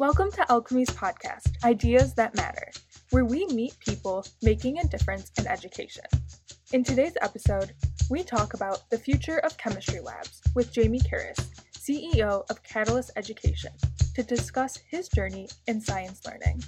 Welcome to Alchemy's podcast, Ideas That Matter, where we meet people making a difference in education. In today's episode, we talk about the future of chemistry labs with Jamie Karras, CEO of Catalyst Education, to discuss his journey in science learning.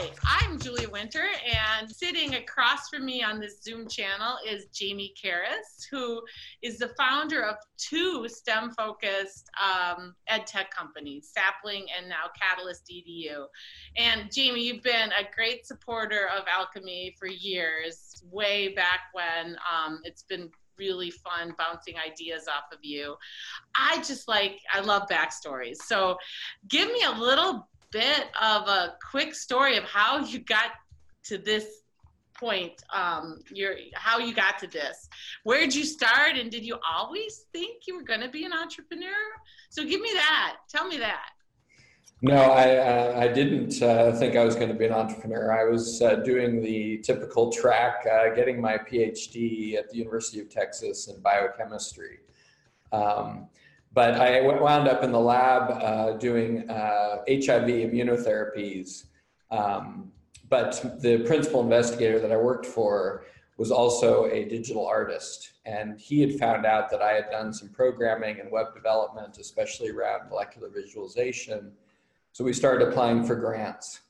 Hi, I'm Julia Winter, and sitting across from me on this Zoom channel is Jamie Karras, who is the founder of two STEM focused um, ed tech companies, Sapling and now Catalyst EDU. And Jamie, you've been a great supporter of Alchemy for years, way back when um, it's been really fun bouncing ideas off of you. I just like, I love backstories. So give me a little bit of a quick story of how you got to this point um your how you got to this. Where did you start and did you always think you were going to be an entrepreneur? So give me that. Tell me that. No i uh, i didn't uh, think i was going to be an entrepreneur. I was uh, doing the typical track uh, getting my phd at the university of texas in biochemistry. Um, but I wound up in the lab uh, doing uh, HIV immunotherapies. Um, but the principal investigator that I worked for was also a digital artist. And he had found out that I had done some programming and web development, especially around molecular visualization. So we started applying for grants.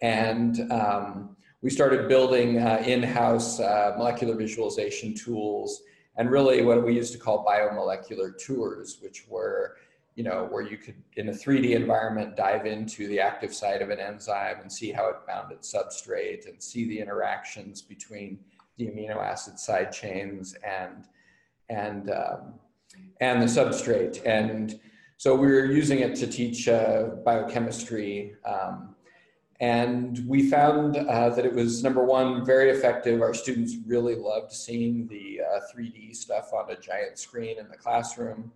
And um, we started building uh, in house uh, molecular visualization tools and really what we used to call biomolecular tours, which were, you know, where you could, in a 3D environment, dive into the active site of an enzyme and see how it bound its substrate and see the interactions between the amino acid side chains and and um, and the substrate. And so we were using it to teach uh, biochemistry. Um, and we found uh, that it was number one, very effective. Our students really loved seeing the uh, 3D stuff on a giant screen in the classroom.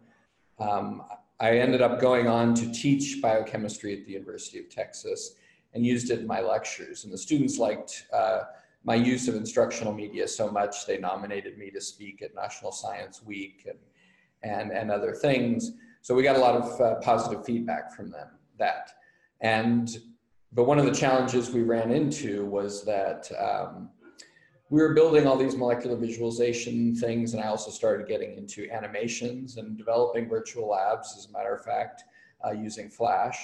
Um, I ended up going on to teach biochemistry at the University of Texas and used it in my lectures. And the students liked uh, my use of instructional media so much, they nominated me to speak at National Science Week and, and, and other things. So we got a lot of uh, positive feedback from them, that. And but one of the challenges we ran into was that um, we were building all these molecular visualization things, and I also started getting into animations and developing virtual labs, as a matter of fact, uh, using Flash.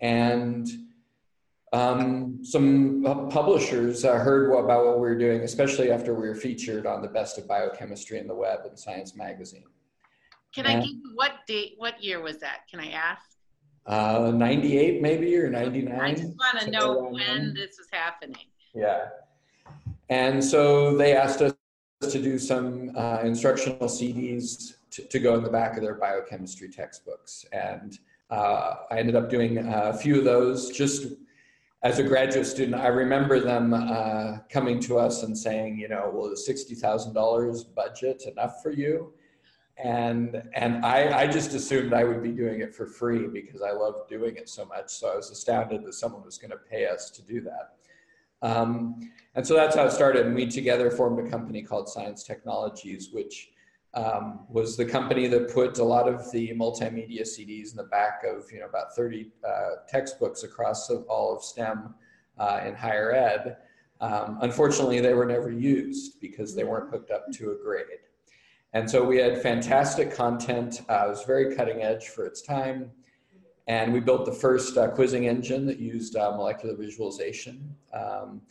And um, some publishers uh, heard about what we were doing, especially after we were featured on the Best of Biochemistry in the Web in Science Magazine. Can and, I give you what date, what year was that? Can I ask? Uh, 98 maybe or 99. I just want to know when this was happening. Yeah. And so they asked us to do some uh, instructional CDs to, to, go in the back of their biochemistry textbooks. And uh, I ended up doing a few of those just as a graduate student. I remember them uh, coming to us and saying, you know, well, the $60,000 budget enough for you? And and I, I just assumed I would be doing it for free because I love doing it so much. So I was astounded that someone was going to pay us to do that. Um, and so that's how it started. And we together formed a company called Science Technologies, which um, was the company that put a lot of the multimedia CDs in the back of you know about 30 uh, textbooks across all of STEM uh, in higher ed. Um, unfortunately, they were never used because they weren't hooked up to a grade. And so we had fantastic content. Uh, it was very cutting edge for its time. And we built the first uh, quizzing engine that used uh, molecular visualization. Um,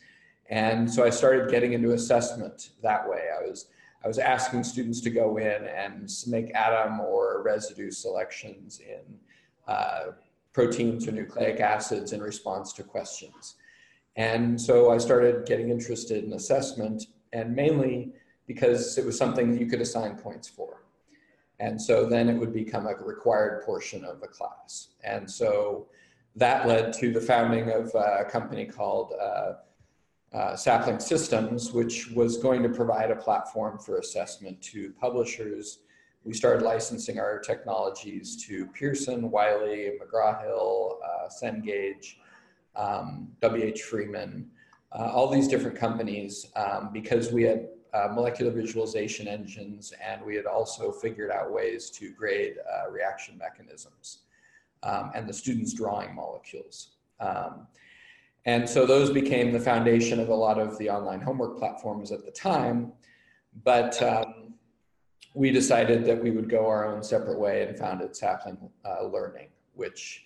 and so I started getting into assessment that way. I was, I was asking students to go in and make atom or residue selections in uh, proteins or nucleic acids in response to questions. And so I started getting interested in assessment and mainly because it was something you could assign points for. And so then it would become a required portion of the class. And so that led to the founding of a company called uh, uh, Sapling Systems, which was going to provide a platform for assessment to publishers. We started licensing our technologies to Pearson, Wiley, McGraw-Hill, uh, Cengage, um, WH Freeman, uh, all these different companies um, because we had uh, molecular visualization engines, and we had also figured out ways to grade uh, reaction mechanisms um, and the students drawing molecules. Um, and so those became the foundation of a lot of the online homework platforms at the time. But um, we decided that we would go our own separate way and founded Sapling uh, Learning, which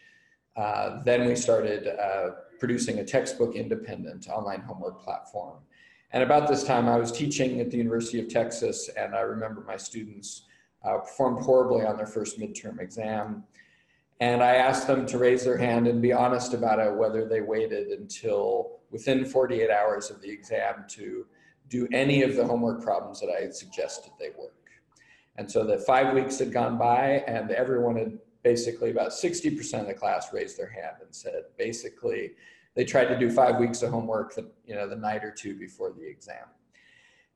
uh, then we started uh, producing a textbook independent online homework platform. And about this time, I was teaching at the University of Texas, and I remember my students uh, performed horribly on their first midterm exam. And I asked them to raise their hand and be honest about it, whether they waited until within 48 hours of the exam to do any of the homework problems that I had suggested they work. And so that five weeks had gone by, and everyone had basically about 60% of the class raised their hand and said, basically, they tried to do five weeks of homework, the, you know, the night or two before the exam.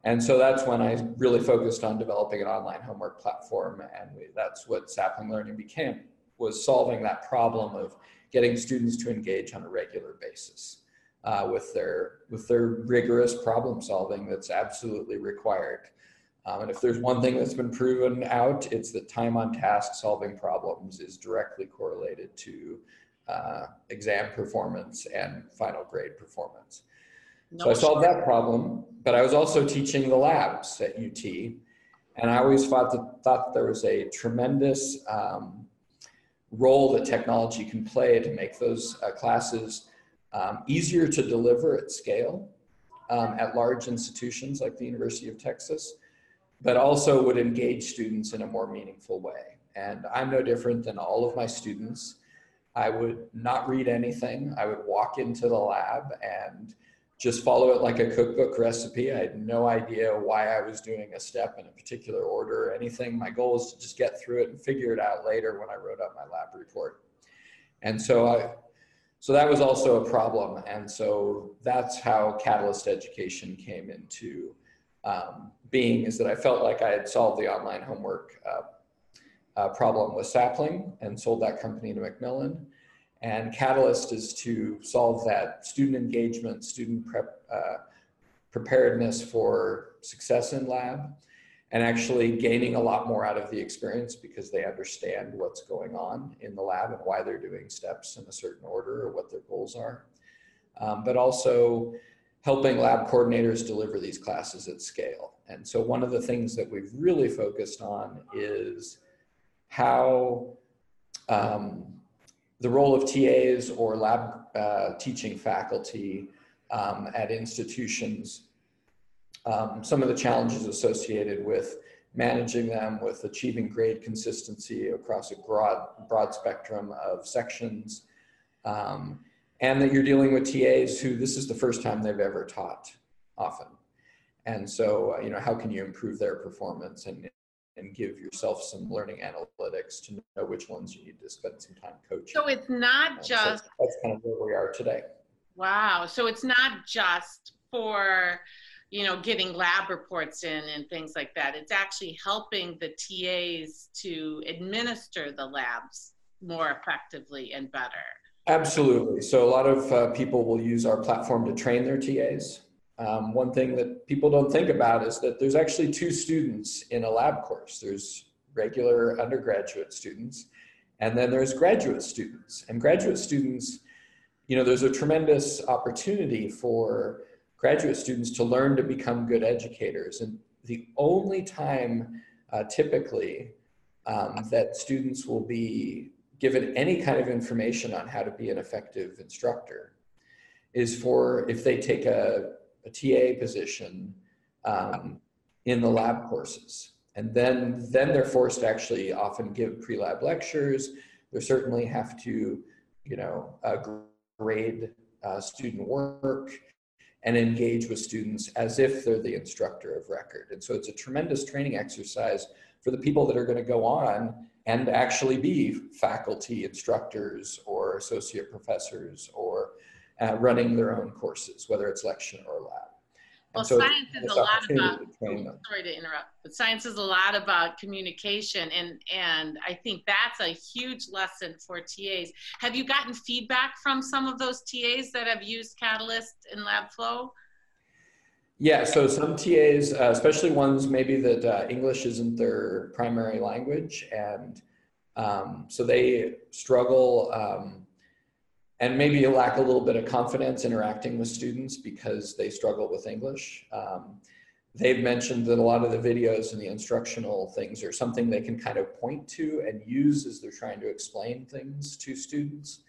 And so that's when I really focused on developing an online homework platform, and we, that's what Sapling Learning became was solving that problem of getting students to engage on a regular basis uh, with their with their rigorous problem solving that's absolutely required. Um, and if there's one thing that's been proven out, it's that time on task solving problems is directly correlated to uh, exam performance and final grade performance. No, so I solved that problem, but I was also teaching the labs at UT, and I always thought that thought there was a tremendous um, role that technology can play to make those uh, classes um, easier to deliver at scale um, at large institutions like the University of Texas, but also would engage students in a more meaningful way. And I'm no different than all of my students. I would not read anything. I would walk into the lab and just follow it like a cookbook recipe. I had no idea why I was doing a step in a particular order or anything. My goal was to just get through it and figure it out later when I wrote up my lab report. And so I, so that was also a problem. And so that's how Catalyst Education came into um, being is that I felt like I had solved the online homework uh, uh, problem with Sapling and sold that company to Macmillan. And Catalyst is to solve that student engagement, student prep, uh, preparedness for success in lab, and actually gaining a lot more out of the experience because they understand what's going on in the lab and why they're doing steps in a certain order or what their goals are. Um, but also helping lab coordinators deliver these classes at scale. And so one of the things that we've really focused on is how um, the role of TAs or lab uh, teaching faculty um, at institutions, um, some of the challenges associated with managing them, with achieving grade consistency across a broad, broad spectrum of sections, um, and that you're dealing with TAs who this is the first time they've ever taught often. And so, you know, how can you improve their performance and and give yourself some learning analytics to know which ones you need to spend some time coaching. So it's not just so that's kind of where we are today. Wow. So it's not just for you know getting lab reports in and things like that. It's actually helping the TAs to administer the labs more effectively and better. Absolutely. So a lot of uh, people will use our platform to train their TAs. Um, one thing that people don't think about is that there's actually two students in a lab course. There's regular undergraduate students, and then there's graduate students. And graduate students, you know, there's a tremendous opportunity for graduate students to learn to become good educators. And the only time uh, typically um, that students will be given any kind of information on how to be an effective instructor is for if they take a a TA position um, in the lab courses. And then, then they're forced to actually often give pre-lab lectures. They certainly have to, you know, uh, grade uh, student work and engage with students as if they're the instructor of record. And so it's a tremendous training exercise for the people that are going to go on and actually be faculty, instructors, or associate professors, or uh, running their own courses, whether it's lecture or lab. Well, so science is a lot about. To sorry to interrupt, but science is a lot about communication, and and I think that's a huge lesson for TAs. Have you gotten feedback from some of those TAs that have used Catalyst in LabFlow? Yeah, so some TAs, uh, especially ones maybe that uh, English isn't their primary language, and um, so they struggle um, and maybe you lack a little bit of confidence interacting with students because they struggle with English. Um, they've mentioned that a lot of the videos and the instructional things are something they can kind of point to and use as they're trying to explain things to students.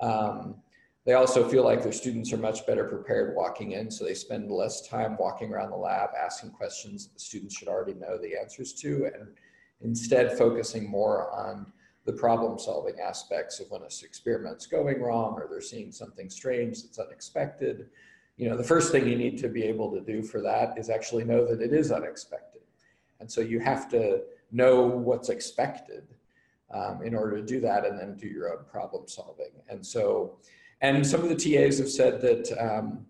Um, they also feel like their students are much better prepared walking in, so they spend less time walking around the lab asking questions that the students should already know the answers to, and instead focusing more on the problem solving aspects of when an experiment's going wrong or they're seeing something strange that's unexpected you know, the first thing you need to be able to do for that is actually know that it is unexpected. And so you have to know what's expected um, in order to do that and then do your own problem solving. And so, and some of the TAs have said that um,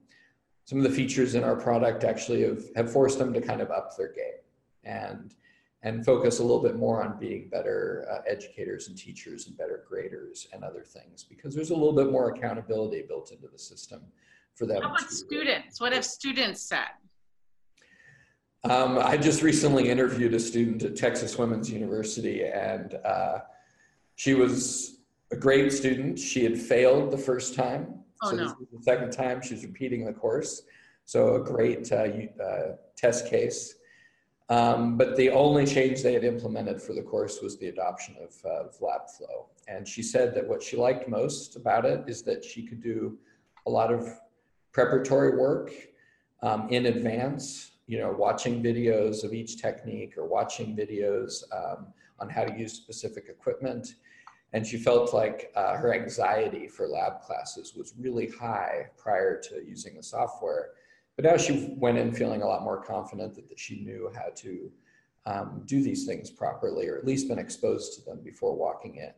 some of the features in our product actually have, have forced them to kind of up their game and and focus a little bit more on being better uh, educators and teachers and better graders and other things because there's a little bit more accountability built into the system for them. How about students? What have students said? Um, I just recently interviewed a student at Texas Women's University, and uh, she was a great student. She had failed the first time, oh, so no. this is the second time she's repeating the course. So a great uh, uh, test case. Um, but the only change they had implemented for the course was the adoption of, of LabFlow. And she said that what she liked most about it is that she could do a lot of preparatory work um, in advance, you know, watching videos of each technique or watching videos um, on how to use specific equipment. And she felt like uh, her anxiety for lab classes was really high prior to using the software. But now she went in feeling a lot more confident that, that she knew how to um, do these things properly or at least been exposed to them before walking in.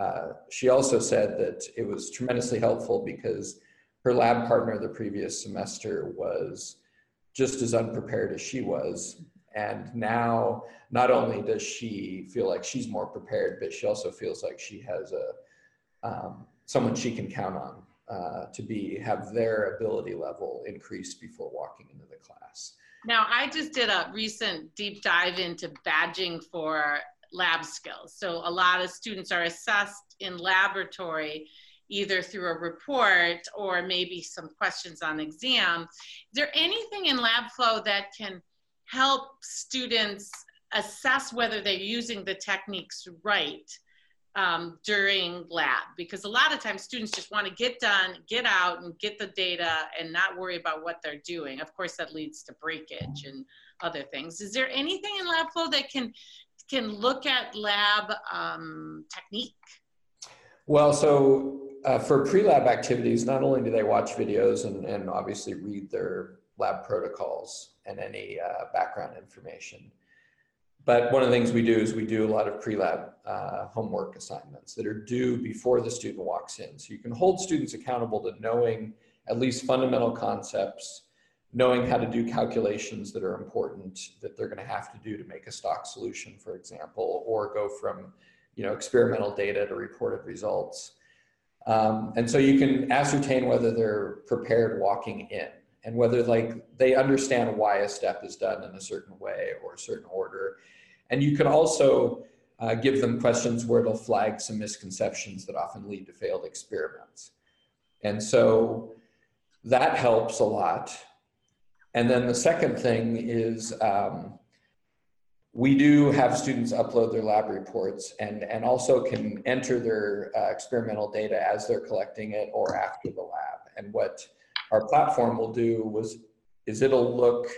Uh, she also said that it was tremendously helpful because her lab partner the previous semester was just as unprepared as she was. And now, not only does she feel like she's more prepared, but she also feels like she has a um, someone she can count on uh, to be have their ability level increased before walking into the class. Now, I just did a recent deep dive into badging for lab skills. So a lot of students are assessed in laboratory either through a report or maybe some questions on exam. Is there anything in LabFlow that can help students assess whether they're using the techniques right um, during lab? Because a lot of times students just want to get done, get out and get the data and not worry about what they're doing. Of course, that leads to breakage and other things. Is there anything in LabFlow that can can look at lab um, technique? Well, so uh, for pre-lab activities, not only do they watch videos and, and obviously read their lab protocols and any uh, background information, but one of the things we do is we do a lot of pre-lab uh, homework assignments that are due before the student walks in. So you can hold students accountable to knowing at least fundamental concepts, knowing how to do calculations that are important that they're going to have to do to make a stock solution, for example, or go from you know experimental data to reported results. Um, and so you can ascertain whether they're prepared walking in and whether like they understand why a step is done in a certain way or a certain order. And you can also uh, give them questions where it'll flag some misconceptions that often lead to failed experiments. And so that helps a lot. And then the second thing is um, we do have students upload their lab reports and, and also can enter their uh, experimental data as they're collecting it or after the lab. And what our platform will do was, is it'll look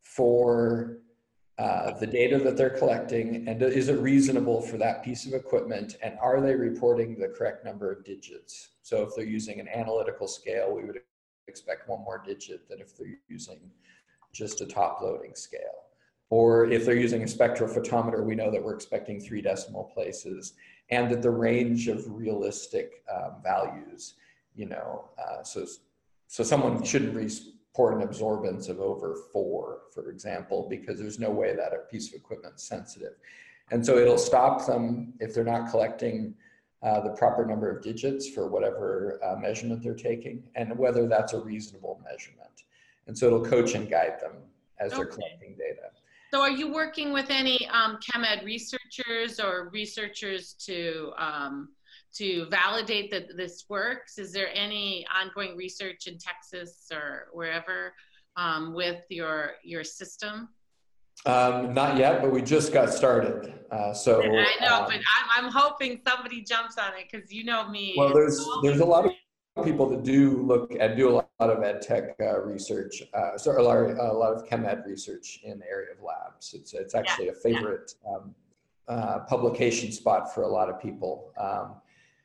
for uh, the data that they're collecting and is it reasonable for that piece of equipment and are they reporting the correct number of digits? So if they're using an analytical scale, we would expect one more digit than if they're using just a top loading scale. Or if they're using a spectrophotometer, we know that we're expecting three decimal places and that the range of realistic um, values, you know, uh, so, so someone shouldn't report an absorbance of over four, for example, because there's no way that a piece of equipment is sensitive. And so it'll stop them if they're not collecting uh, the proper number of digits for whatever uh, measurement they're taking and whether that's a reasonable measurement. And so it'll coach and guide them as they're collecting data. So are you working with any um, ChemEd researchers or researchers to um, to validate that this works? Is there any ongoing research in Texas or wherever um, with your your system? Um, not yet, but we just got started. Uh, so I know, um, but I'm, I'm hoping somebody jumps on it because you know me. Well, there's there's a lot of people that do look and do a lot of ed tech uh, research, uh, sorry, a lot, a lot of chem ed research in the area of labs. It's it's actually a favorite um, uh, publication spot for a lot of people. Um,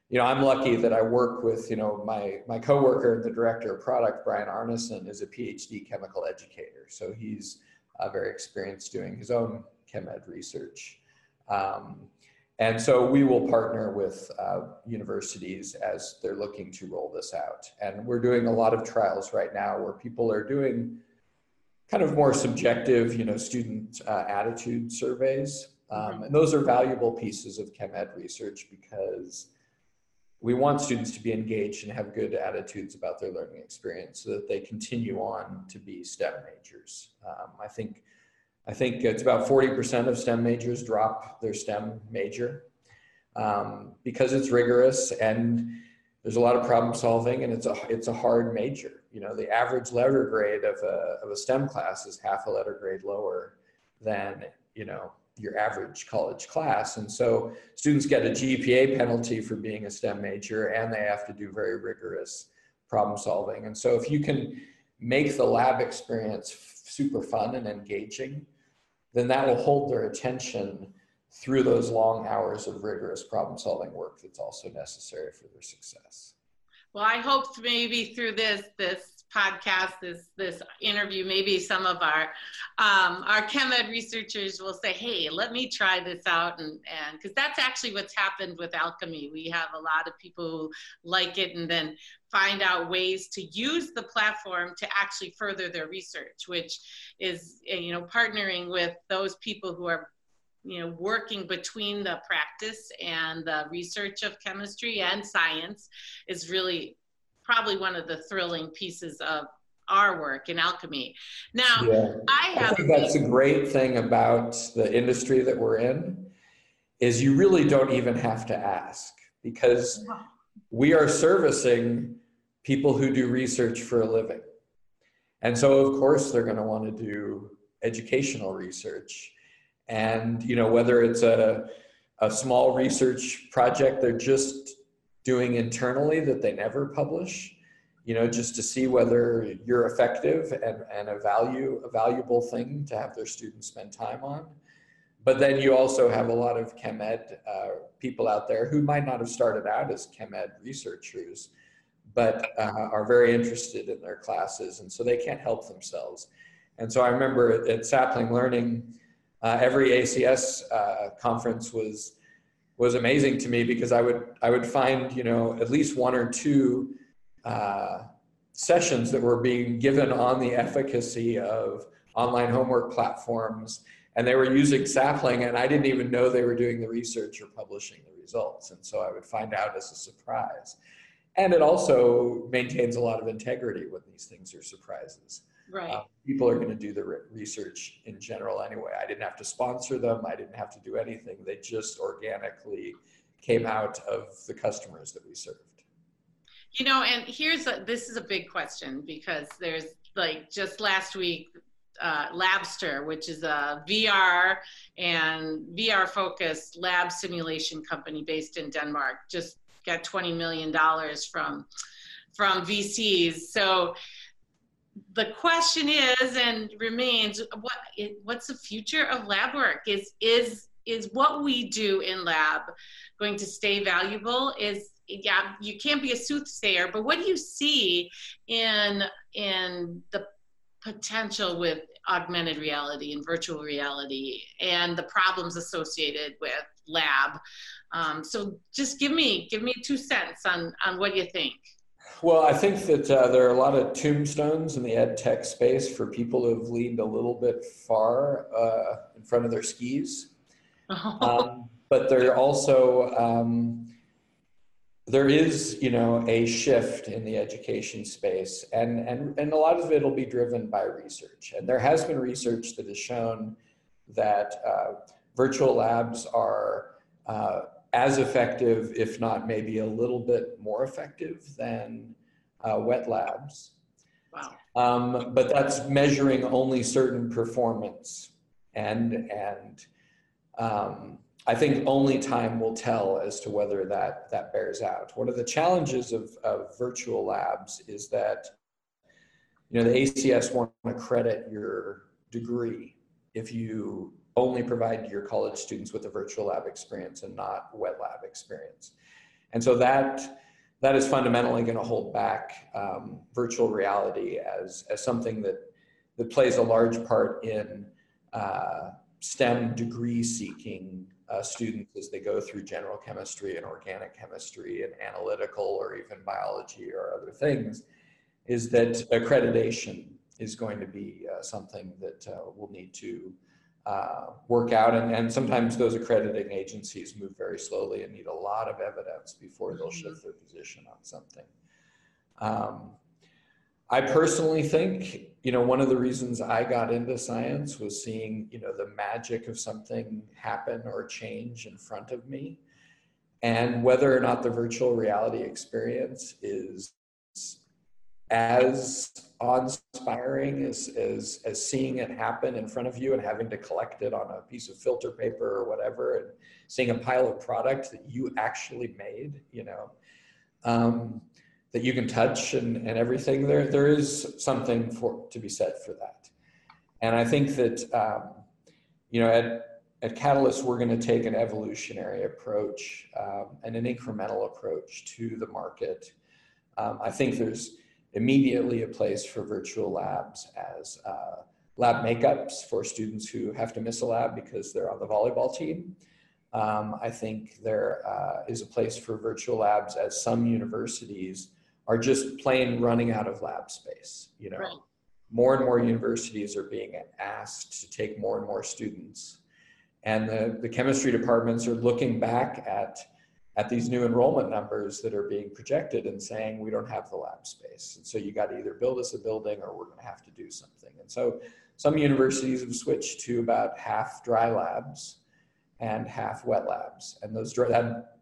you know, I'm lucky that I work with you know my my coworker, and the director of product, Brian Arneson, is a PhD chemical educator, so he's uh, very experienced doing his own chem ed research. Um, and so we will partner with uh, universities as they're looking to roll this out. And we're doing a lot of trials right now where people are doing kind of more subjective, you know, student uh, attitude surveys. Um, and those are valuable pieces of chem ed research because we want students to be engaged and have good attitudes about their learning experience so that they continue on to be STEM majors. Um, I think I think it's about 40% of STEM majors drop their STEM major um, because it's rigorous and there's a lot of problem solving and it's a, it's a hard major. You know, the average letter grade of a, of a STEM class is half a letter grade lower than, you know, your average college class. And so students get a GPA penalty for being a STEM major and they have to do very rigorous problem solving. And so if you can make the lab experience super fun and engaging, then that will hold their attention through those long hours of rigorous problem solving work that's also necessary for their success. Well, I hope maybe through this this podcast, this this interview, maybe some of our um, our ChemEd researchers will say, "Hey, let me try this out," and and because that's actually what's happened with Alchemy. We have a lot of people who like it, and then find out ways to use the platform to actually further their research, which is you know partnering with those people who are you know working between the practice and the research of chemistry and science is really probably one of the thrilling pieces of our work in alchemy now Yeah. i I think that's a great thing about the industry that we're in is you really don't even have to ask because uh-huh. we are servicing people who do research for a living. And so of course they're going to want to do educational research. And you know whether it's a a small research project they're just doing internally that they never publish, you know, just to see whether you're effective and, and a value, a valuable thing to have their students spend time on. But then you also have a lot of chem ed uh, people out there who might not have started out as chem ed researchers, but uh, are very interested in their classes, and so they can't help themselves. And so I remember at, Sapling Learning, uh, every ACS uh, conference was was amazing to me because I would I would find you know at least one or two uh, sessions that were being given on the efficacy of online homework platforms, and they were using Sapling, and I didn't even know they were doing the research or publishing the results, and so I would find out as a surprise. And it also maintains a lot of integrity when these things are surprises. Right Uh, people are going to do the re- research in general anyway. I didn't have to sponsor them. I didn't have to do anything. They just organically came out of the customers that we served. you know and here's a this is a big question because there's like just last week uh, labster which is a vr and vr focused lab simulation company based in denmark just got 20 million dollars from from vcs so the question is and remains what what's the future of lab work? Is is is what we do in lab going to stay valuable? Is yeah you can't be a soothsayer but what do you see in in the potential with augmented reality and virtual reality and the problems associated with lab? Um, so just give me give me two cents on on what you think Well, I think that uh, there are a lot of tombstones in the ed tech space for people who've leaned a little bit far uh, in front of their skis. Um, but there also um, there is, you know, a shift in the education space, and and and a lot of it will be driven by research. And there has been research that has shown that uh, virtual labs are uh, as effective, if not maybe a little bit more effective than uh, wet labs. Wow. Um, but that's measuring only certain performance, and and um, I think only time will tell as to whether that that bears out. One of the challenges of, of virtual labs is that you know the ACS want to credit your degree if you only provide your college students with a virtual lab experience and not wet lab experience. And so that that is fundamentally going to hold back um, virtual reality as, as something that, that plays a large part in uh, STEM degree seeking uh, students as they go through general chemistry and organic chemistry and analytical or even biology or other things is that accreditation is going to be uh, something that uh, we'll need to uh, work out. And, and sometimes those accrediting agencies move very slowly and need a lot of evidence before they'll mm-hmm. shift their position on something. Um, I personally think, you know, one of the reasons I got into science was seeing, you know, the magic of something happen or change in front of me. And whether or not the virtual reality experience is as awe-inspiring as, as, as seeing it happen in front of you and having to collect it on a piece of filter paper or whatever and seeing a pile of product that you actually made, you know. Um, that you can touch and, and everything, there, there is something for, to be said for that. And I think that, um, you know, at, at Catalyst, we're going to take an evolutionary approach um, and an incremental approach to the market. Um, I think there's immediately a place for virtual labs as uh, lab makeups for students who have to miss a lab because they're on the volleyball team. Um, I think there uh, is a place for virtual labs as some universities are just plain running out of lab space. You know, right. more and more universities are being asked to take more and more students, and the, the chemistry departments are looking back at at these new enrollment numbers that are being projected and saying we don't have the lab space, and so you got to either build us a building or we're going to have to do something. And so some universities have switched to about half dry labs and half wet labs, and those dry, that,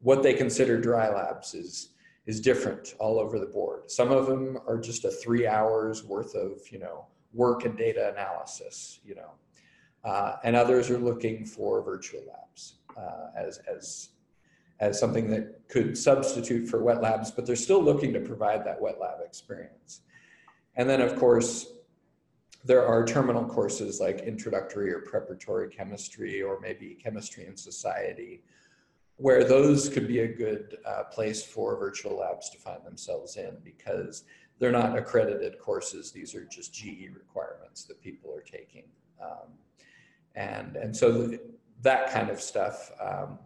what they consider dry labs is is different all over the board. Some of them are just a three hours worth of, you know, work and data analysis, you know, uh, and others are looking for virtual labs uh, as, as, as something that could substitute for wet labs, but they're still looking to provide that wet lab experience. And then, of course, there are terminal courses like introductory or preparatory chemistry, or maybe chemistry and society, where those could be a good uh, place for virtual labs to find themselves in because they're not accredited courses. These are just GE requirements that people are taking. Um, and, and so that kind of stuff, um,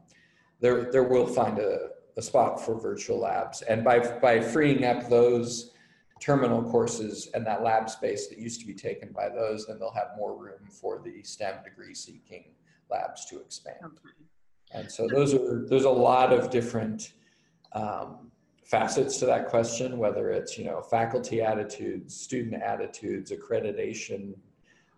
there, there will find a, a spot for virtual labs. And by, by freeing up those terminal courses and that lab space that used to be taken by those, then they'll have more room for the STEM degree seeking labs to expand. Okay. And so those are there's a lot of different um, facets to that question, whether it's you know faculty attitudes, student attitudes, accreditation.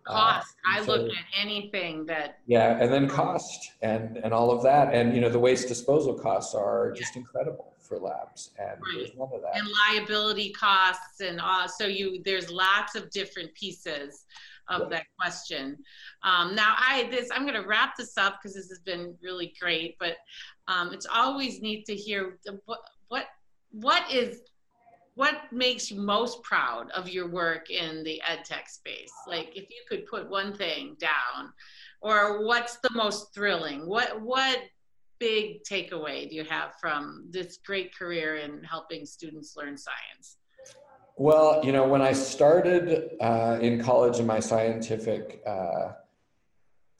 Cost. Uh, I so, looked at anything that. Yeah, and then cost and and all of that, and you know the waste disposal costs are yeah. just incredible for labs, and right. there's none of that. And liability costs, and uh, so you there's lots of different pieces of that question. Um, now, I this I'm going to wrap this up because this has been really great, but um, it's always neat to hear the, what what what is what makes you most proud of your work in the ed tech space? Like if you could put one thing down or what's the most thrilling? What what big takeaway do you have from this great career in helping students learn science? Well, you know, when I started uh, in college in my scientific uh,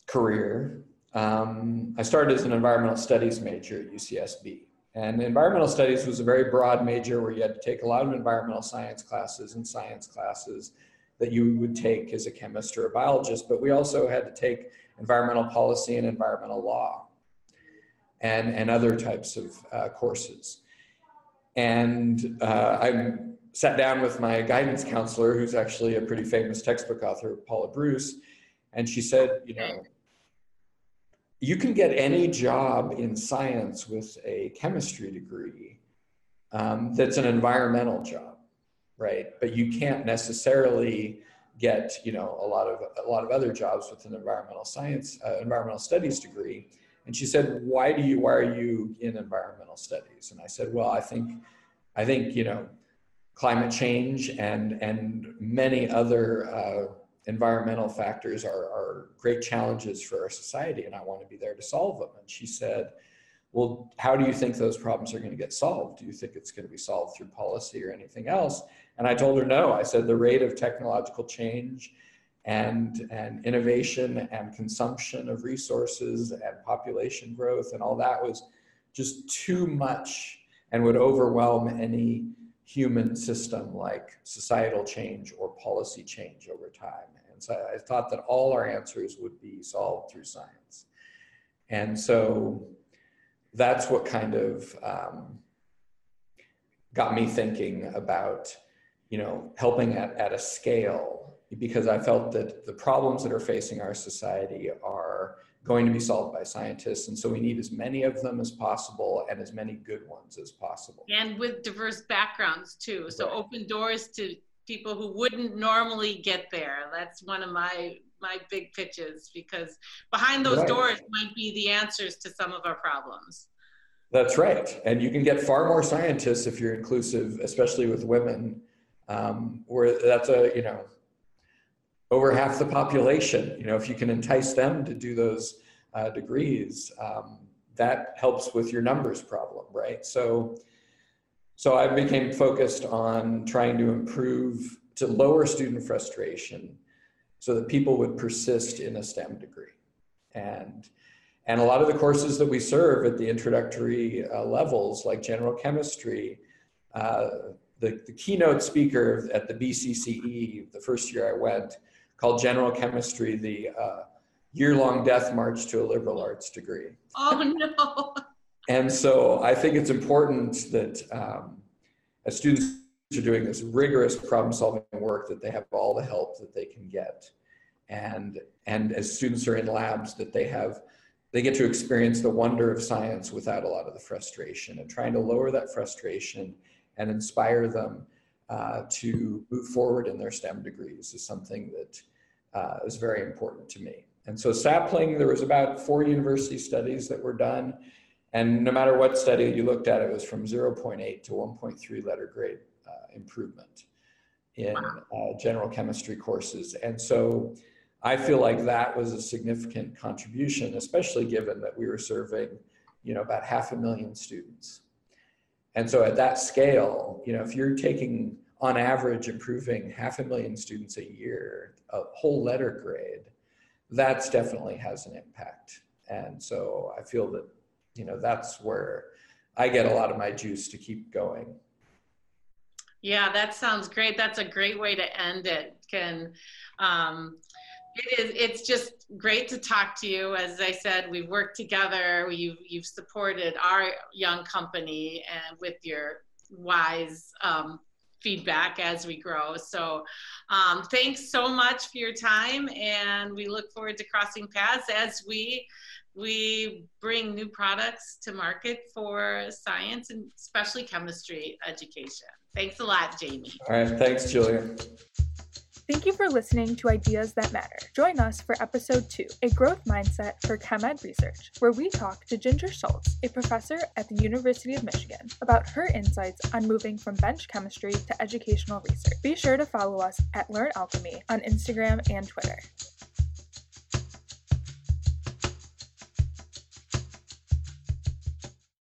career, um, I started as an environmental studies major at UCSB. And environmental studies was a very broad major where you had to take a lot of environmental science classes and science classes that you would take as a chemist or a biologist, but we also had to take environmental policy and environmental law and, and other types of uh, courses. And uh, I sat down with my guidance counselor, who's actually a pretty famous textbook author, Paula Bruice, and she said, you know, you can get any job in science with a chemistry degree um, that's an environmental job, right? But you can't necessarily get, you know, a lot of a lot of other jobs with an environmental science, uh, environmental studies degree. And she said, "Why do you? Why are you in environmental studies?" And I said, "Well, I think, I think, you know, climate change and and many other." Uh, environmental factors are, are great challenges for our society and I want to be there to solve them. And she said, well, how do you think those problems are going to get solved? Do you think it's going to be solved through policy or anything else? And I told her no. I said the rate of technological change and, and innovation and consumption of resources and population growth and all that was just too much and would overwhelm any human system like societal change or policy change over time. And so I thought that all our answers would be solved through science. And so that's what kind of um, got me thinking about, you know, helping at, at a scale because I felt that the problems that are facing our society are going to be solved by scientists. And so we need as many of them as possible and as many good ones as possible. And with diverse backgrounds too. So right. open doors to people who wouldn't normally get there. That's one of my my big pitches because behind those right. doors might be the answers to some of our problems. That's right. And you can get far more scientists if you're inclusive, especially with women, um, where that's a, you know, over half the population. You know, if you can entice them to do those uh, degrees, um, that helps with your numbers problem, right? So, so I became focused on trying to improve to lower student frustration, so that people would persist in a STEM degree, and and a lot of the courses that we serve at the introductory uh, levels, like general chemistry. Uh, the, the keynote speaker at the BCCE, the first year I went, called General Chemistry the uh, year long death march to a liberal arts degree. Oh, no. and so I think it's important that um, as students are doing this rigorous problem solving work, that they have all the help that they can get. And, and as students are in labs, that they have they get to experience the wonder of science without a lot of the frustration and trying to lower that frustration and inspire them uh, to move forward in their STEM degrees is something that uh, is very important to me. And so sapling, there was about four university studies that were done. And no matter what study you looked at, it was from 0.8 to 1.3 letter grade uh, improvement in uh, general chemistry courses. And so I feel like that was a significant contribution, especially given that we were serving, you know, about half a million students. And so at that scale, you know, if you're taking on average improving half a million students a year, a whole letter grade, that's definitely has an impact. And so I feel that, you know, that's where I get a lot of my juice to keep going. Yeah, that sounds great. That's a great way to end it. Can um, it is. It's just great to talk to you. As I said, we've worked together. You've you've supported our young company and with your wise um, feedback as we grow. So, um, thanks so much for your time, and we look forward to crossing paths as we we bring new products to market for science and especially chemistry education. Thanks a lot, Jamie. All right, thanks, Julia. Thank you for listening to Ideas That Matter. Join us for episode two, A Growth Mindset for ChemEd Research, where we talk to Ginger Shultz, a professor at the University of Michigan, about her insights on moving from bench chemistry to educational research. Be sure to follow us at Learn Alchemy on Instagram and Twitter.